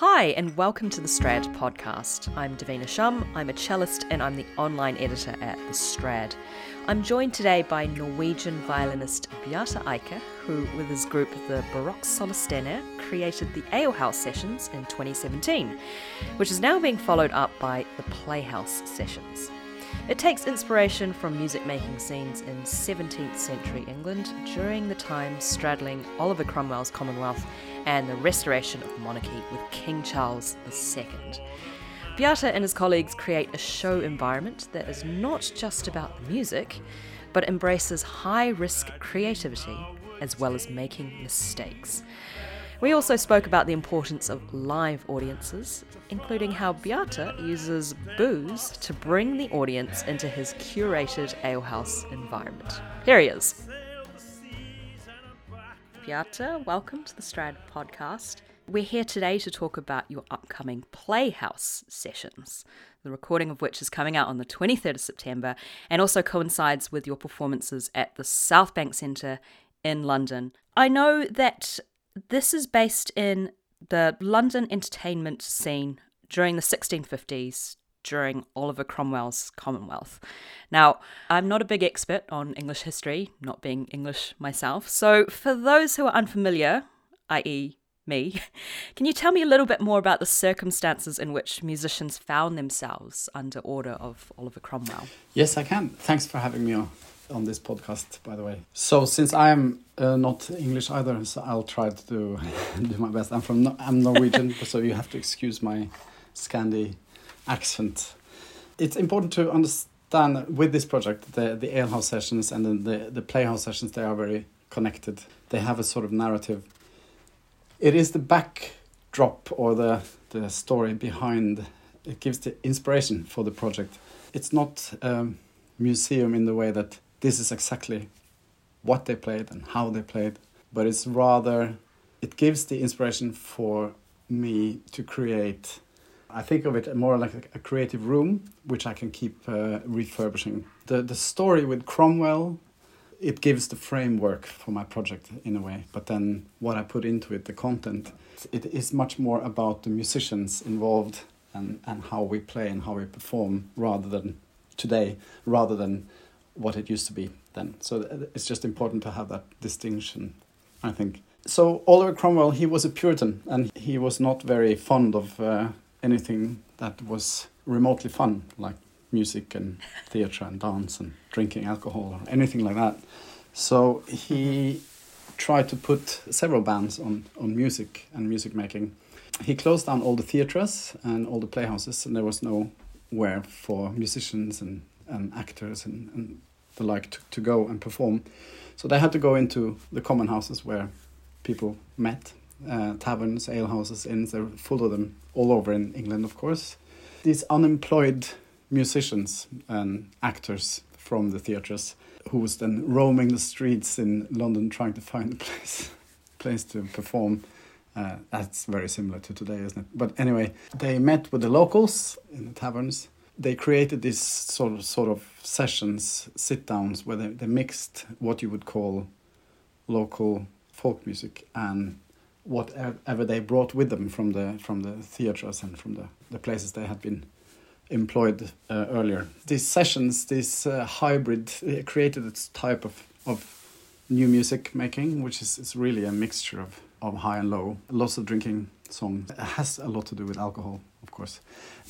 Hi, and welcome to the Strad podcast. I'm Davina Shum, I'm a cellist, and I'm the online editor at The Strad. I'm joined today by Norwegian violinist Bjarte Eike, who, with his group the Barokksolistene, created the Alehouse Sessions in 2017, which is now being followed up by the Playhouse Sessions. It takes inspiration from music making scenes in 17th century England during the time straddling Oliver Cromwell's Commonwealth and the restoration of monarchy with King Charles II. Bjarte and his colleagues create a show environment that is not just about the music, but embraces high risk creativity as well as making mistakes. We also spoke about the importance of live audiences, including how Bjarte uses booze to bring the audience into his curated alehouse environment. Here he is. Bjarte, welcome to the Strad podcast. We're here today to talk about your upcoming Playhouse sessions, the recording of which is coming out on the 23rd of September and also coincides with your performances at the Southbank Centre in London. I know that this is based in the London entertainment scene during the 1650s, during Oliver Cromwell's Commonwealth. Now, I'm not a big expert on English history, not being English myself, so for those who are unfamiliar, i.e., me, can you tell me a little bit more about the circumstances in which musicians found themselves under order of Oliver Cromwell? Yes, I can. Thanks for having me on on this podcast, by the way. So, since I am uh, not English either, so I'll try to do, do my best. I'm from I'm Norwegian, so you have to excuse my Scandi accent. It's important to understand with this project the the alehouse sessions and the, the the playhouse sessions. They are very connected. They have a sort of narrative. It is the backdrop or the the story behind. It gives the inspiration for the project. It's not. Um, museum in the way that this is exactly what they played and how they played, but it's rather, it gives the inspiration for me to create. I think of it more like a creative room, which I can keep uh, refurbishing. The, the story with Cromwell, it gives the framework for my project in a way, but then what I put into it, the content, it is much more about the musicians involved and, and how we play and how we perform rather than today, rather than what it used to be then. So it's just important to have that distinction, I think. So Oliver Cromwell, he was a Puritan, and he was not very fond of uh, anything that was remotely fun, like music and theatre and dance and drinking alcohol or anything like that. So he tried to put several bans on, on music and music making. He closed down all the theatres and all the playhouses, and there was nowhere for musicians and, and actors and, and the like to, to go and perform. So they had to go into the common houses where people met, uh, taverns, alehouses, inns. There were full of them all over in England, of course. These unemployed musicians and actors from the theatres who was then roaming the streets in London trying to find a place place to perform. Uh, that's very similar to today, isn't it? But anyway, they met with the locals in the taverns they created these sort of sort of sessions, sit downs, where they, they mixed what you would call local folk music and whatever they brought with them from the from the theaters and from the, the places they had been employed uh, earlier. These sessions, this uh, hybrid, created this type of, of new music making, which is, is really a mixture of, of high and low. Lots of drinking songs. It has a lot to do with alcohol of course.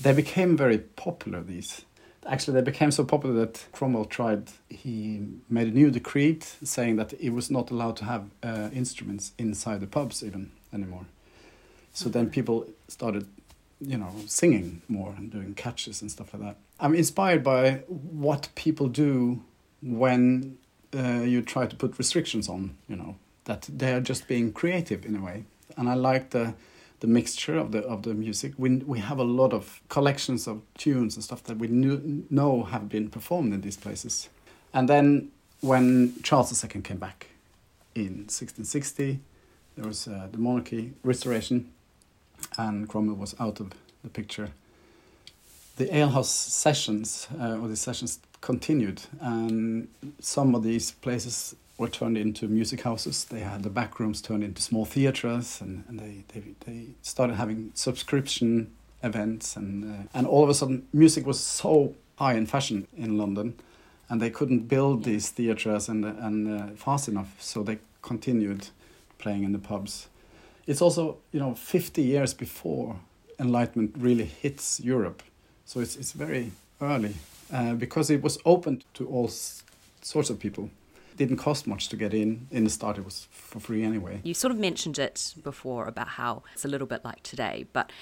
They became very popular, these. Actually, they became so popular that Cromwell tried, he made a new decree saying that he was not allowed to have uh, instruments inside the pubs even anymore. So then people started, you know, singing more and doing catches and stuff like that. I'm inspired by what people do when uh, you try to put restrictions on, you know, that they are just being creative in a way. And I like the the mixture of the of the music. We we have a lot of collections of tunes and stuff that we knew, know have been performed in these places. And then when Charles II came back in 1660, there was uh, the monarchy restoration, and Cromwell was out of the picture. The alehouse sessions, uh, or the sessions continued, and some of these places were turned into music houses. They had the back rooms turned into small theaters, and, and they, they, they started having subscription events. And, uh, and all of a sudden, music was so high in fashion in London, and they couldn't build these theaters and, and uh, fast enough, so they continued playing in the pubs. It's also, you know, 50 years before Enlightenment really hits Europe. So it's, it's very early uh, because it was open to all sorts of people. Didn't cost much to get in. In the start, it was for free anyway. You sort of mentioned it before about how it's a little bit like today, but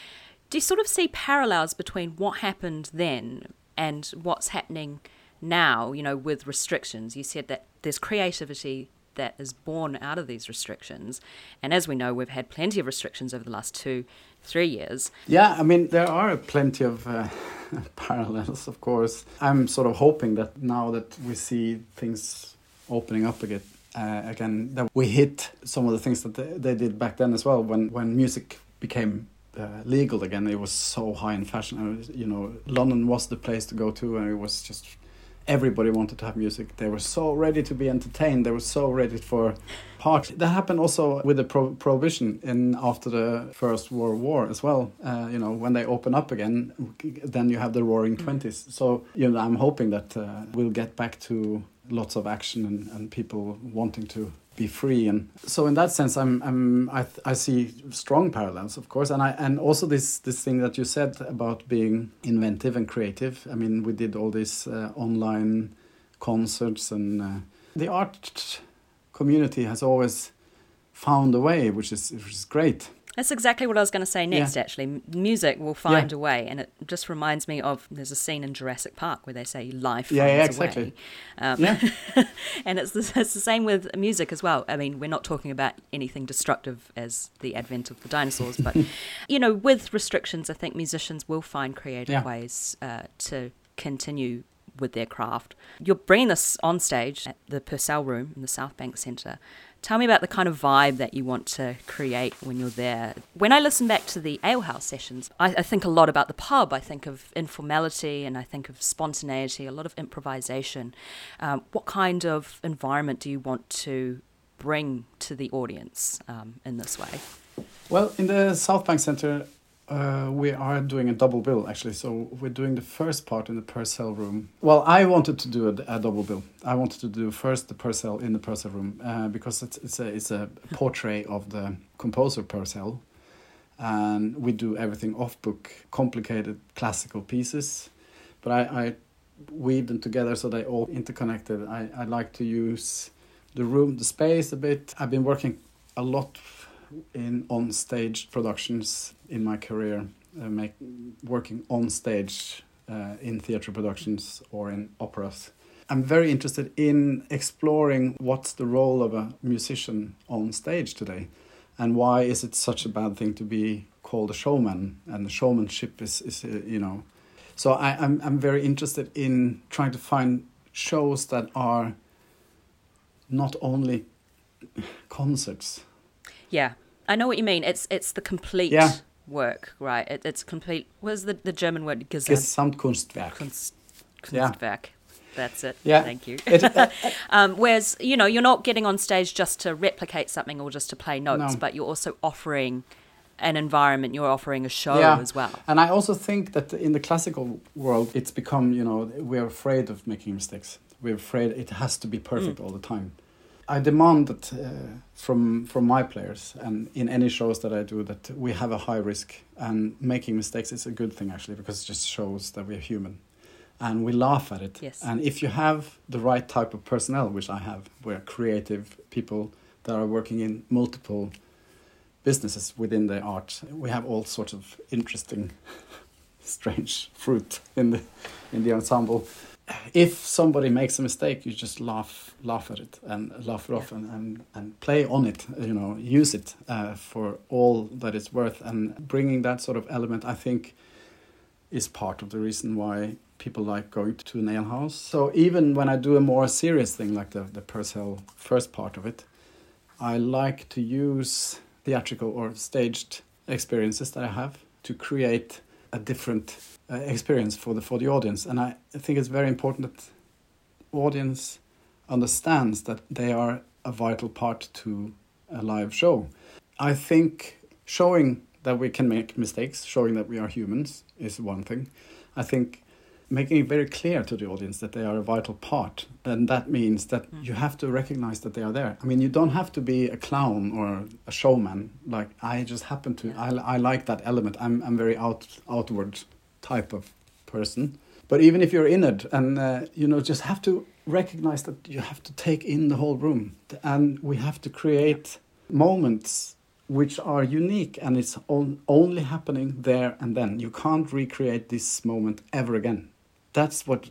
do you sort of see parallels between what happened then and what's happening now, you know, with restrictions? You said that there's creativity that is born out of these restrictions. And as we know, we've had plenty of restrictions over the last two, three years. Yeah, I mean, there are plenty of uh, parallels, of course. I'm sort of hoping that now that we see things opening up again, uh, again that we hit some of the things that they, they did back then as well. When when music became uh, legal again, it was so high in fashion. Was- you know, London was the place to go to, and it was just everybody wanted to have music. They were so ready to be entertained. They were so ready for party. That happened also with the pro- prohibition in after the First World War as well. Uh, you know, when they open up again, then you have the Roaring Twenties. So you know, I'm hoping that uh, we'll get back to lots of action and, and people wanting to be free. And so in that sense i'm, I'm I, I see strong parallels of course. And i and also this this thing that you said about being inventive and creative. I mean we did all these uh, online concerts and uh, the art community has always found a way which is which is great That's exactly what I was going to say next, Yeah. actually. Music will find a way. And it just reminds me of there's a scene in Jurassic Park where they say life Yeah, yeah, finds a way. exactly. Um, Yeah. and it's the, it's the same with music as well. I mean, we're not talking about anything destructive as the advent of the dinosaurs, but you know, with restrictions, I think musicians will find creative Yeah. ways uh, to continue with their craft. You're bringing this on stage at the Purcell Room in the Southbank Centre. Tell me about the kind of vibe that you want to create when you're there. When I listen back to the Alehouse sessions, I, I think a lot about the pub. I think of informality and I think of spontaneity, a lot of improvisation. Um, what kind of environment do you want to bring to the audience um, in this way? Well, in the Southbank Centre, uh, we are doing a double bill actually. So we're doing the first part in the Purcell room. Well, I wanted to do a, a double bill. I wanted to do first the Purcell in the Purcell room uh, because it's it's a it's a portrait of the composer Purcell, and we do everything off book, complicated classical pieces, but I, I weave them together so they all interconnected. I, I like to use the room, the space a bit. I've been working a lot in on stage productions in my career, uh, make, working on stage uh, in theatre productions or in operas. I'm very interested in exploring what's the role of a musician on stage today, and why is it such a bad thing to be called a showman? And the showmanship is, is uh, you know, so I, I'm I'm very interested in trying to find shows that are not only concerts Yeah, I know what you mean. It's it's the complete Yeah. work, right? It, it's complete. What's the, the German word? Gesamt, Gesamtkunstwerk. Kunst, Yeah. That's it. Yeah. Thank you. It- uh, um, whereas, you know, you're not getting on stage just to replicate something or just to play notes, No. but you're also offering an environment, you're offering a show Yeah. as well. And I also think that in the classical world, it's become, you know, we're afraid of making mistakes. We're afraid it has to be perfect all the time. I demand that uh, from from my players and in any shows that I do that we have a high risk and making mistakes is a good thing actually because it just shows that we're human and we laugh at it. Yes. And if you have the right type of personnel, which I have, we're creative people that are working in multiple businesses within the art. We have all sorts of interesting, strange fruit in the in the ensemble. If somebody makes a mistake, you just laugh laugh at it and laugh it off and, and, and play on it. You know, use it uh, for all that it's worth. And bringing that sort of element, I think, is part of the reason why people like going to ale house. So even when I do a more serious thing like the the Purcell first part of it, I like to use theatrical or staged experiences that I have to create a different uh, experience for the for the audience. And I, I think it's very important that audience understands that they are a vital part to a live show. I think showing that we can make mistakes, showing that we are humans, is one thing. I think making it very clear to the audience that they are a vital part, and that means that mm. you have to recognize that they are there. I mean, you don't have to be a clown or a showman. Like I just happen to, I, I like that element. I'm I'm very out outward type of person. But even if you're in it, and uh, you know, just have to recognize that you have to take in the whole room, and we have to create moments which are unique, and it's on, only happening there and then. You can't recreate this moment ever again. That's what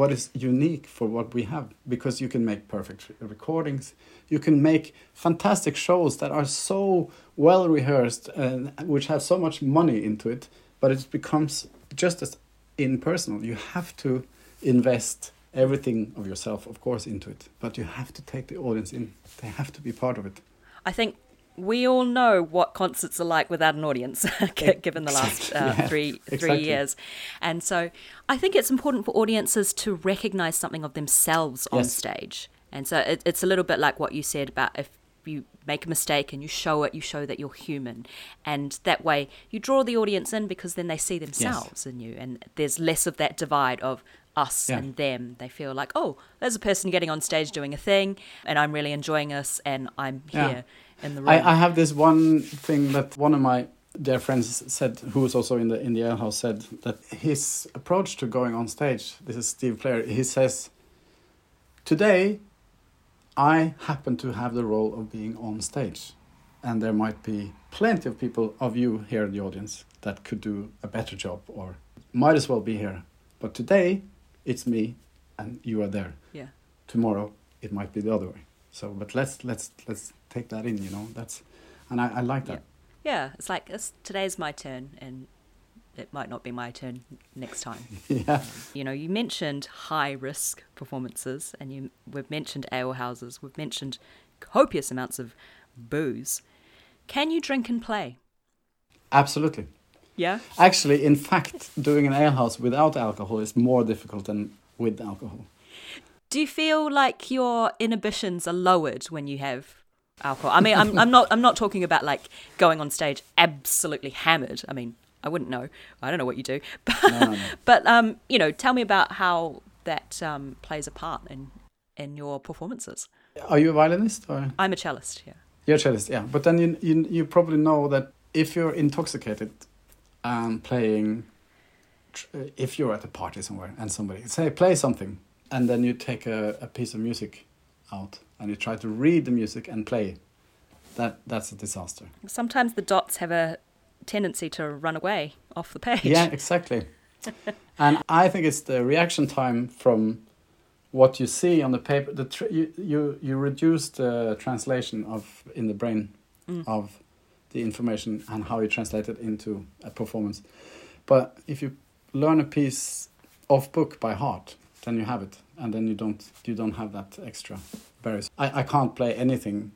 what is unique for what we have, because you can make perfect recordings, you can make fantastic shows that are so well rehearsed and which have so much money into it, but it becomes just as impersonal. You have to invest everything of yourself, of course, into it, but you have to take the audience in. They have to be part of it. I think we all know what concerts are like without an audience, given the last uh, yeah, three three exactly. years, and so I think it's important for audiences to recognise something of themselves on yes. stage. And so it, it's a little bit like what you said about if you make a mistake and you show it, you show that you're human. And that way you draw the audience in because then they see themselves yes. in you. And there's less of that divide of us yeah. and them. They feel like, oh, there's a person getting on stage doing a thing and I'm really enjoying this and I'm here yeah. In the room. I, I have this one thing that one of my dear friends said, who was also in the in the ale house, said that his approach to going on stage. This is Steve Player. He says, "Today, I happen to have the role of being on stage, and there might be plenty of people of you here in the audience that could do a better job or might as well be here. But today, it's me, and you are there. Yeah. Tomorrow, it might be the other way. So, but let's let's let's take that in. You know, that's, and I, I like that. Yeah yeah, it's like it's, today's my turn, and it might not be my turn next time. yeah. You know, you mentioned high risk performances, and you we've mentioned ale houses, we've mentioned copious amounts of booze. Can you drink and play? Absolutely. Yeah. Actually, in fact, doing an ale house without alcohol is more difficult than with alcohol. Do you feel like your inhibitions are lowered when you have alcohol. I mean, I'm, I'm not I'm not talking about like going on stage absolutely hammered. I mean, I wouldn't know. I don't know what you do, but no, but um, you know, tell me about how that um, plays a part in in your performances. Are you a violinist or? I'm a cellist. Yeah. You're a cellist, yeah. But then you you you probably know that if you're intoxicated and playing, if you're at a party somewhere and somebody say play something, and then you take a, a piece of music out and you try to read the music and play, that that's a disaster. Sometimes the dots have a tendency to run away off the page. Yeah, exactly. and I think it's the reaction time from what you see on the paper. The tr- you, you you reduce the translation of in the brain mm. of the information and how you translate it into a performance. But if you learn a piece off book by heart, then you have it, and then you don't you don't have that extra I, I can't play anything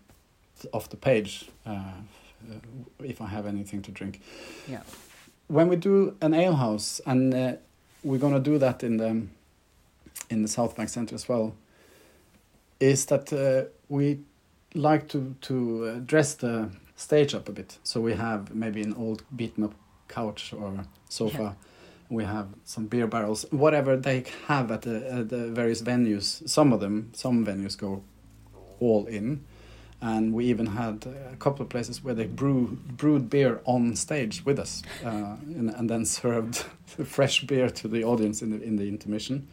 off the page uh, uh, if I have anything to drink. Yeah. When we do an ale house, and uh, we're gonna do that in the in the Southbank Center as well, is that uh, we like to to uh, dress the stage up a bit. So we have maybe an old beaten up couch or sofa. Yeah we have some beer barrels, whatever they have at the, at the various venues. Some of them, some venues go all in, and we even had a couple of places where they brew brewed beer on stage with us, uh, and, and, then served fresh beer to the audience in the in the intermission.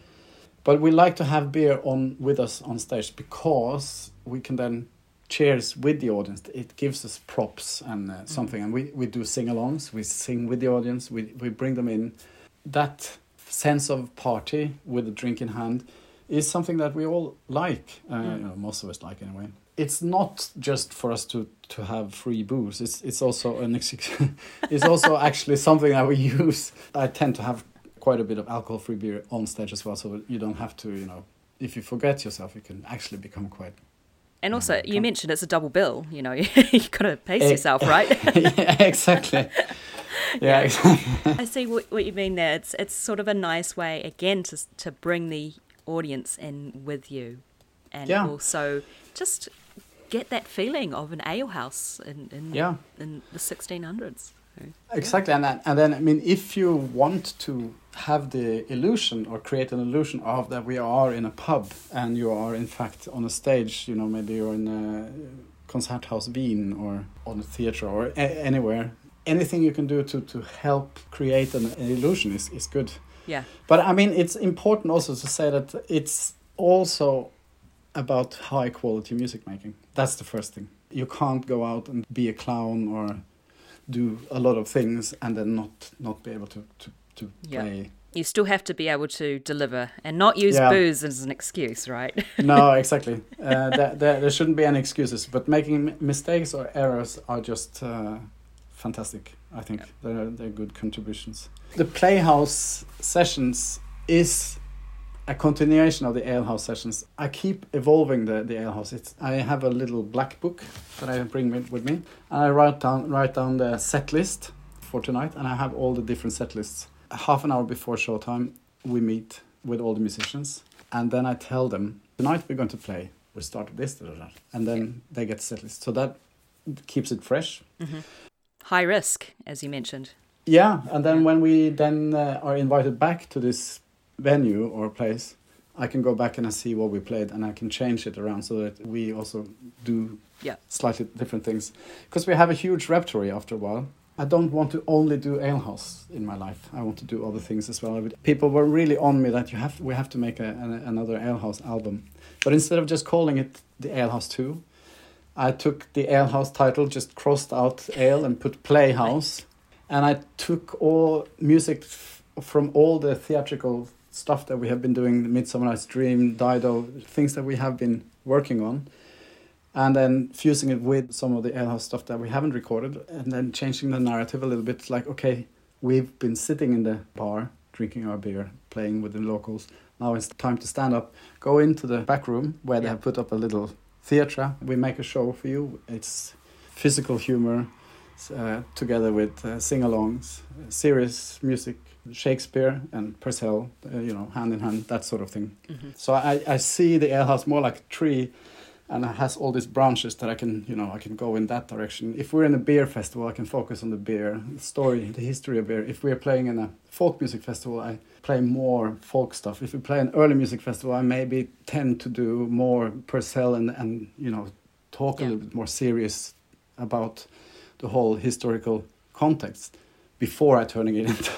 But we like to have beer on with us on stage because we can then cheers with the audience. It gives us props and uh, mm. something, and we, we do sing-alongs. We sing with the audience. We we bring them in that sense of party with a drink in hand is something that we all like. Uh, mm. you know, most of us like anyway. It's not just for us to, to have free booze. It's it's also an it's also actually something that we use. I tend to have quite a bit of alcohol free beer on stage as well, so you don't have to you know if you forget yourself, you can actually become quite. And also, uh, you mentioned it's a double bill. You know, you got to pace it, yourself, right? yeah, exactly. yeah, exactly. I see what, what you mean there. It's it's sort of a nice way again to to bring the audience in with you, and yeah. also just get that feeling of an alehouse in in, Yeah. in the 1600s. Exactly, and then, and then I mean, if you want to have the illusion or create an illusion of that we are in a pub and you are in fact on a stage, you know, maybe you're in a concert house Wien or on a theater or a- anywhere, anything you can do to, to help create an, an illusion is, is good. Yeah. But I mean, it's important also to say that it's also about high quality music making. That's the first thing. You can't go out and be a clown or do a lot of things and then not not be able to to, to Yeah. play. You still have to be able to deliver and not use Yeah. booze as an excuse, right? No, exactly. Uh, there, there, there shouldn't be any excuses. But making mistakes or errors are just uh, fantastic. I think they're they're good contributions. The Playhouse sessions is a continuation of the alehouse sessions. I keep evolving the the alehouse. It's I have a little black book that I bring with, with me, and I write down write down the set list for tonight, and I have all the different set lists. Half an hour before showtime, we meet with all the musicians, and then I tell them tonight we're going to play. We start with this, da, da, da," and then they get set list. So that keeps it fresh. Mm-hmm. High risk, as you mentioned. Yeah, and then Yeah. when we then uh, are invited back to this venue or place, I can go back and I see what we played, and I can change it around so that we also do Yeah. slightly different things. Because we have a huge repertory after a while. I don't want to only do alehouse in my life. I want to do other things as well. People were really on me that you have we have to make a, an, another alehouse album, but instead of just calling it the alehouse two, I took the alehouse title, just crossed out ale and put playhouse, and I took all music f- from all the theatrical stuff that we have been doing, the Midsummer Night's Dream, Dido, things that we have been working on, and then fusing it with some of the alehouse stuff that we haven't recorded, and then changing the narrative a little bit. Like, okay, we've been sitting in the bar, drinking our beer, playing with the locals. Now it's time to stand up, go into the back room where they have put up a little theatre. We make a show for you. It's physical humor uh, together with uh, sing-alongs, uh, serious music, Shakespeare and Purcell, uh, you know, hand in hand, that sort of thing. Mhm. So I, I see the air alehouse more like a tree, and it has all these branches that I can, you know, I can go in that direction. If we're in a beer festival, I can focus on the beer, the story, the history of beer. If we're playing in a folk music festival, I play more folk stuff. If we play an early music festival, I maybe tend to do more Purcell and, and you know, talk Yeah. a little bit more serious about the whole historical context before I turning it into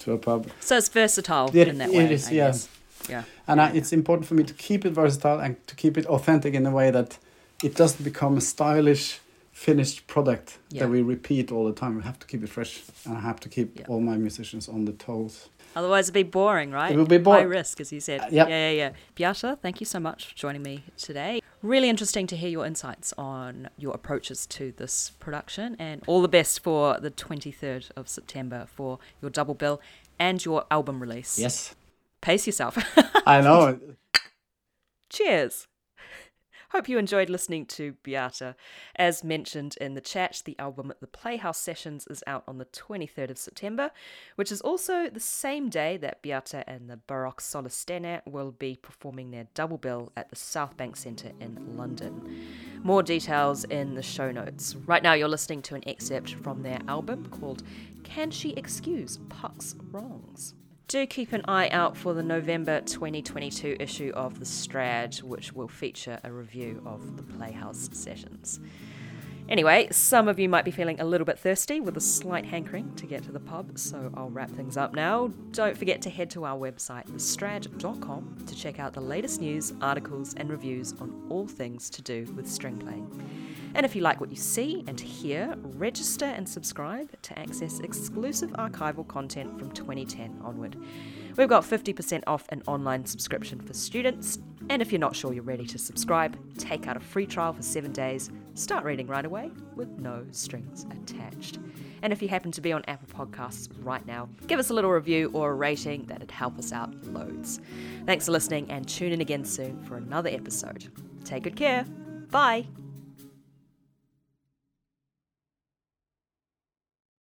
to a pub. So it's versatile It- in that it way. is, I yeah. guess. Yeah. And I, Yeah. it's important for me to keep it versatile and to keep it authentic in a way that it doesn't become a stylish, finished product Yeah. that we repeat all the time. We have to keep it fresh, and I have to keep Yeah. all my musicians on the toes. Otherwise, it'd be boring, right? It would be High boring. risk, as you said. Uh, yep. Yeah, yeah, yeah. Bjarte, thank you so much for joining me today. Really interesting to hear your insights on your approaches to this production, and all the best for the 23rd of September for your double bill and your album release. Yes, Pace yourself. I know. Cheers. Hope you enjoyed listening to Bjarte. As mentioned in the chat, the album The Playhouse Sessions is out on the 23rd of September, which is also the same day that Bjarte and the Barokksolistene will be performing their double bill at the Southbank Centre in London. More details in the show notes. Right now, you're listening to an excerpt from their album called Can She Excuse Puck's Wrongs? Do keep an eye out for the November 2022 issue of The Strad, which will feature a review of the Playhouse sessions. Anyway, some of you might be feeling a little bit thirsty with a slight hankering to get to the pub, so I'll wrap things up now. Don't forget to head to our website, thestrad.com, to check out the latest news, articles, and reviews on all things to do with string playing. And if you like what you see and hear, register and subscribe to access exclusive archival content from 2010 onward. We've got 50% off an online subscription for students, and if you're not sure you're ready to subscribe, take out a free trial for seven days, start reading right away with no strings attached. And if you happen to be on Apple Podcasts right now, give us a little review or a rating, that'd help us out loads. Thanks for listening, and tune in again soon for another episode. Take good care. Bye.